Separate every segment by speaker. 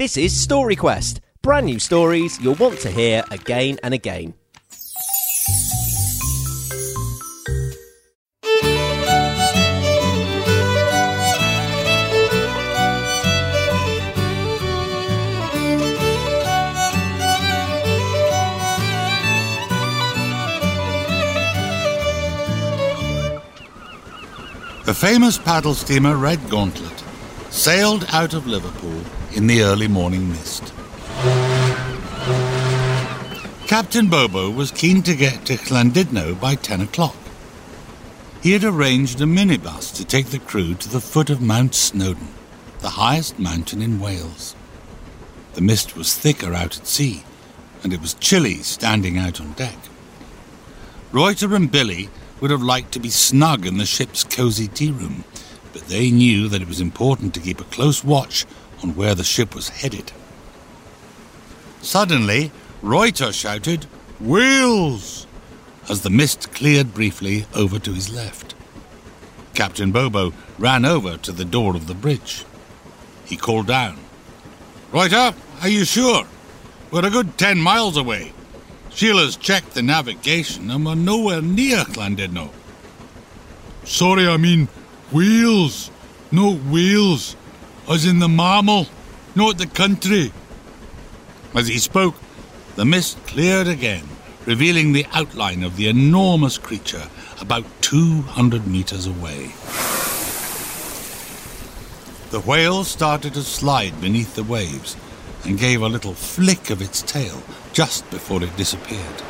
Speaker 1: This is Story Quest, brand new stories you'll want to hear again and again.
Speaker 2: The famous paddle steamer Red Gauntlet sailed out of Liverpool in the early morning mist. Captain Bobo was keen to get to Llandudno by 10 o'clock. He had arranged a minibus to take the crew to the foot of Mount Snowdon, the highest mountain in Wales. The mist was thicker out at sea, and it was chilly standing out on deck. Reuter and Billy would have liked to be snug in the ship's cosy tea room, but they knew that it was important to keep a close watch on where the ship was headed. Suddenly, Reuter shouted, Wheels! as the mist cleared briefly over to his left. Captain Bobo ran over to the door of the bridge. He called down, Reuter, are you sure? We're a good ten miles away. Sheila's checked the navigation and we're nowhere near Llandudno. Sorry, I mean wheels, no wheels, as in the mammal, not the country. As he spoke, the mist cleared again, revealing the outline of the enormous creature about 200 meters away. The whale started to slide beneath the waves and gave a little flick of its tail just before it disappeared.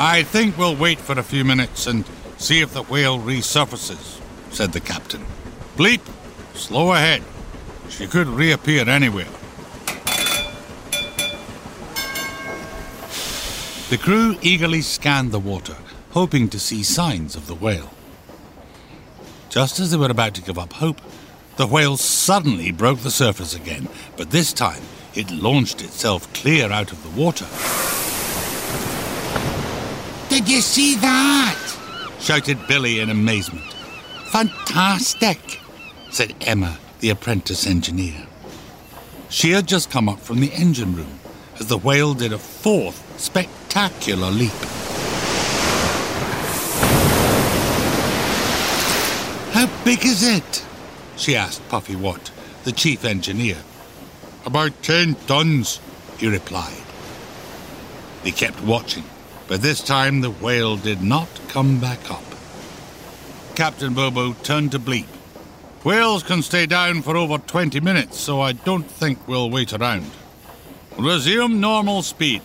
Speaker 2: I think we'll wait for a few minutes and see if the whale resurfaces, said the captain. Bleep, slow ahead. She could reappear anywhere. The crew eagerly scanned the water, hoping to see signs of the whale. Just as they were about to give up hope, the whale suddenly broke the surface again, but this time it launched itself clear out of the water. Did you see that? shouted Billy in amazement. Fantastic, said Emma, the apprentice engineer. She had just come up from the engine room as the whale did a fourth spectacular leap. How big is it? she asked Puffy Watt, the chief engineer. About ten tons, he replied. They kept watching, but this time the whale did not come back up. Captain Bobo turned to Bleep. Whales can stay down for over 20 minutes, so I don't think we'll wait around. Resume normal speed.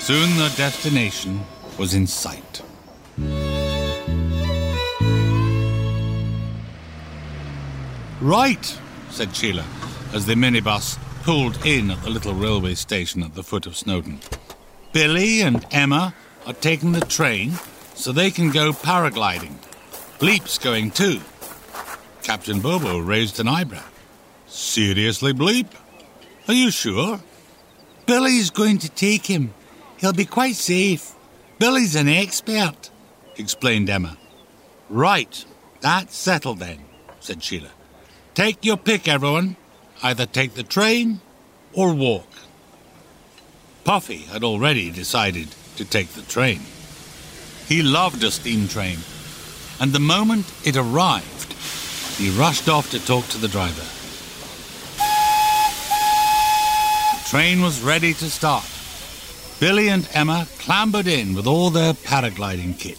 Speaker 2: Soon the destination was in sight. Right, said Sheila, as the minibus pulled in at the little railway station at the foot of Snowdon. Billy and Emma are taking the train so they can go paragliding. Bleep's going too. Captain Bobo raised an eyebrow. Seriously, Bleep? Are you sure? Billy's going to take him. He'll be quite safe. Billy's an expert, explained Emma. Right, that's settled then, said Sheila. Take your pick, everyone. Either take the train or walk. Puffy had already decided to take the train. He loved a steam train, and the moment it arrived, he rushed off to talk to the driver. The train was ready to start. Billy and Emma clambered in with all their paragliding kit.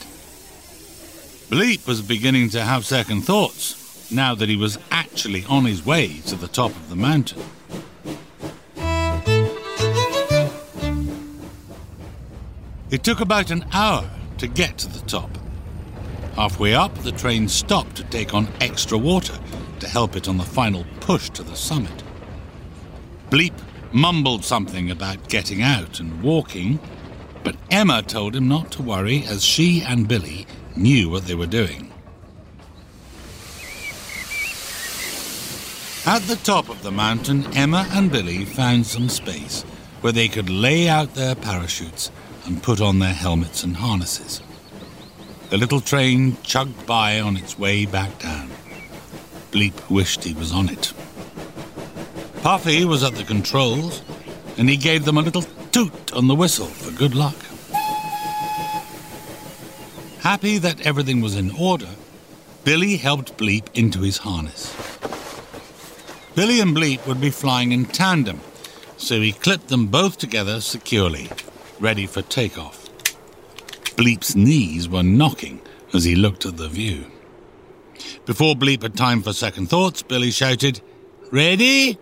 Speaker 2: Bleep was beginning to have second thoughts now that he was actually on his way to the top of the mountain. It took about an hour to get to the top. Halfway up, the train stopped to take on extra water to help it on the final push to the summit. Bleep mumbled something about getting out and walking, but Emma told him not to worry as she and Billy knew what they were doing. At the top of the mountain, Emma and Billy found some space where they could lay out their parachutes and put on their helmets and harnesses. The little train chugged by on its way back down. Bleep wished he was on it. Puffy was at the controls, and he gave them a little toot on the whistle for good luck. Happy that everything was in order, Billy helped Bleep into his harness. Billy and Bleep would be flying in tandem, so he clipped them both together securely, ready for takeoff. Bleep's knees were knocking as he looked at the view. Before Bleep had time for second thoughts, Billy shouted, Ready?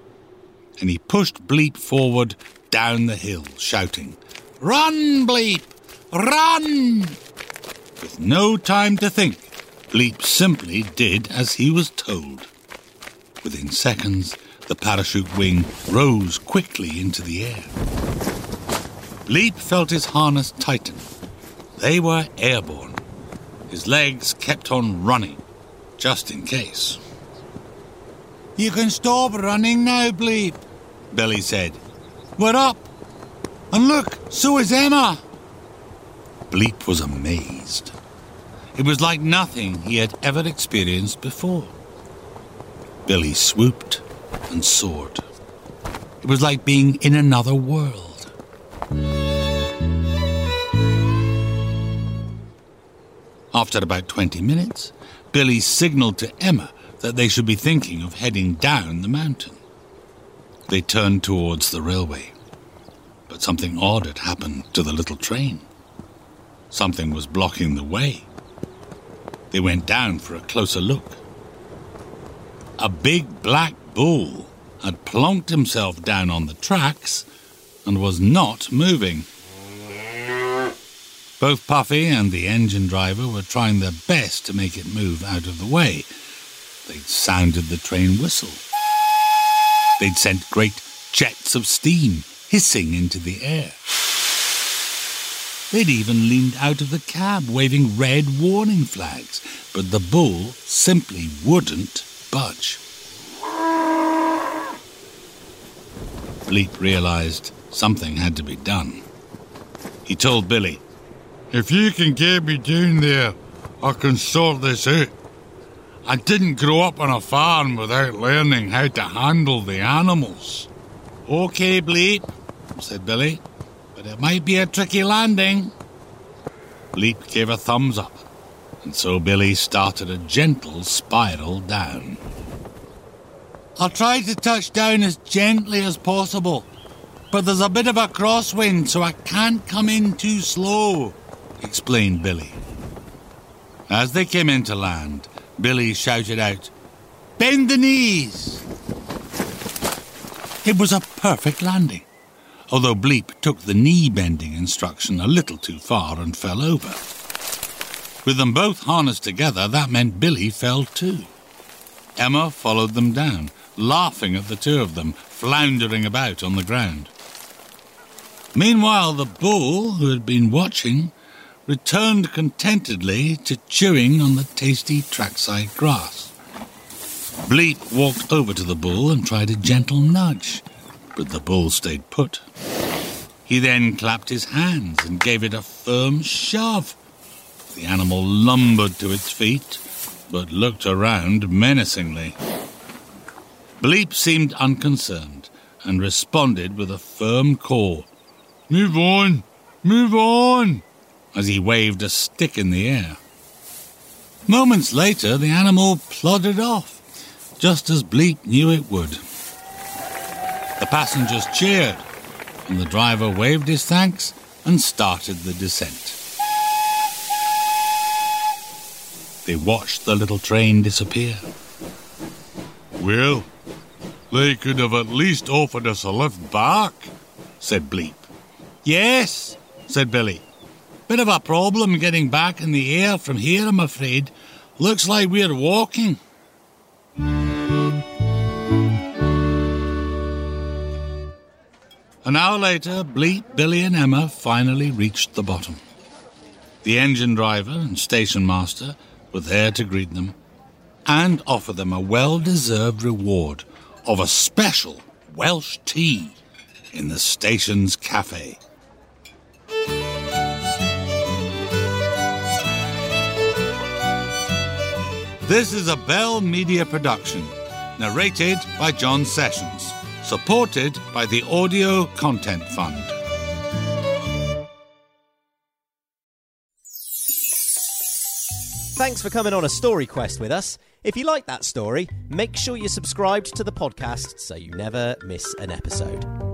Speaker 2: And he pushed Bleep forward down the hill, shouting, Run, Bleep! Run! With no time to think, Bleep simply did as he was told. Within seconds, the parachute wing rose quickly into the air. Bleep felt his harness tighten. They were airborne. His legs kept on running, just in case. You can stop running now, Bleep, Billy said. We're up. And look, so is Emma. Bleep was amazed. It was like nothing he had ever experienced before. Billy swooped and soared. It was like being in another world. After about 20 minutes, Billy signaled to Emma that they should be thinking of heading down the mountain. They turned towards the railway, but something odd had happened to the little train. Something was blocking the way. They went down for a closer look. A big black bull had plonked himself down on the tracks and was not moving. Both Puffy and the engine driver were trying their best to make it move out of the way. They'd sounded the train whistle. They'd sent great jets of steam hissing into the air. They'd even leaned out of the cab waving red warning flags, but the bull simply wouldn't budge. Bleep realized something had to be done. He told Billy, If you can get me down there, I can sort this out. I didn't grow up on a farm without learning how to handle the animals. Okay, Bleep, said Billy, but it might be a tricky landing. Bleep gave a thumbs up, and so Billy started a gentle spiral down. I'll try to touch down as gently as possible, but there's a bit of a crosswind, so I can't come in too slow, explained Billy. As they came into land, Billy shouted out, Bend the knees! It was a perfect landing, although Bleep took the knee bending instruction a little too far and fell over. With them both harnessed together, that meant Billy fell too. Emma followed them down, laughing at the two of them floundering about on the ground. Meanwhile, the bull, who had been watching, returned contentedly to chewing on the tasty trackside grass. Bleep walked over to the bull and tried a gentle nudge, but the bull stayed put. He then clapped his hands and gave it a firm shove. The animal lumbered to its feet, but looked around menacingly. Bleep seemed unconcerned and responded with a firm call. Move on! Move on! As he waved a stick in the air. Moments later, the animal plodded off, just as Bleep knew it would. The passengers cheered, and the driver waved his thanks and started the descent. They watched the little train disappear. Well, they could have at least offered us a lift back, said Bleep. Yes, said Billy. Bit of a problem getting back in the air from here, I'm afraid. Looks like we're walking. An hour later, Bleep, Billy, and Emma finally reached the bottom. The engine driver and station master were there to greet them and offer them a well deserved reward of a special Welsh tea in the station's cafe. This is a Bell Media production, narrated by John Sessions, supported by the Audio Content Fund.
Speaker 1: Thanks for coming on a story quest with us. If you like that story, make sure you're subscribed to the podcast so you never miss an episode.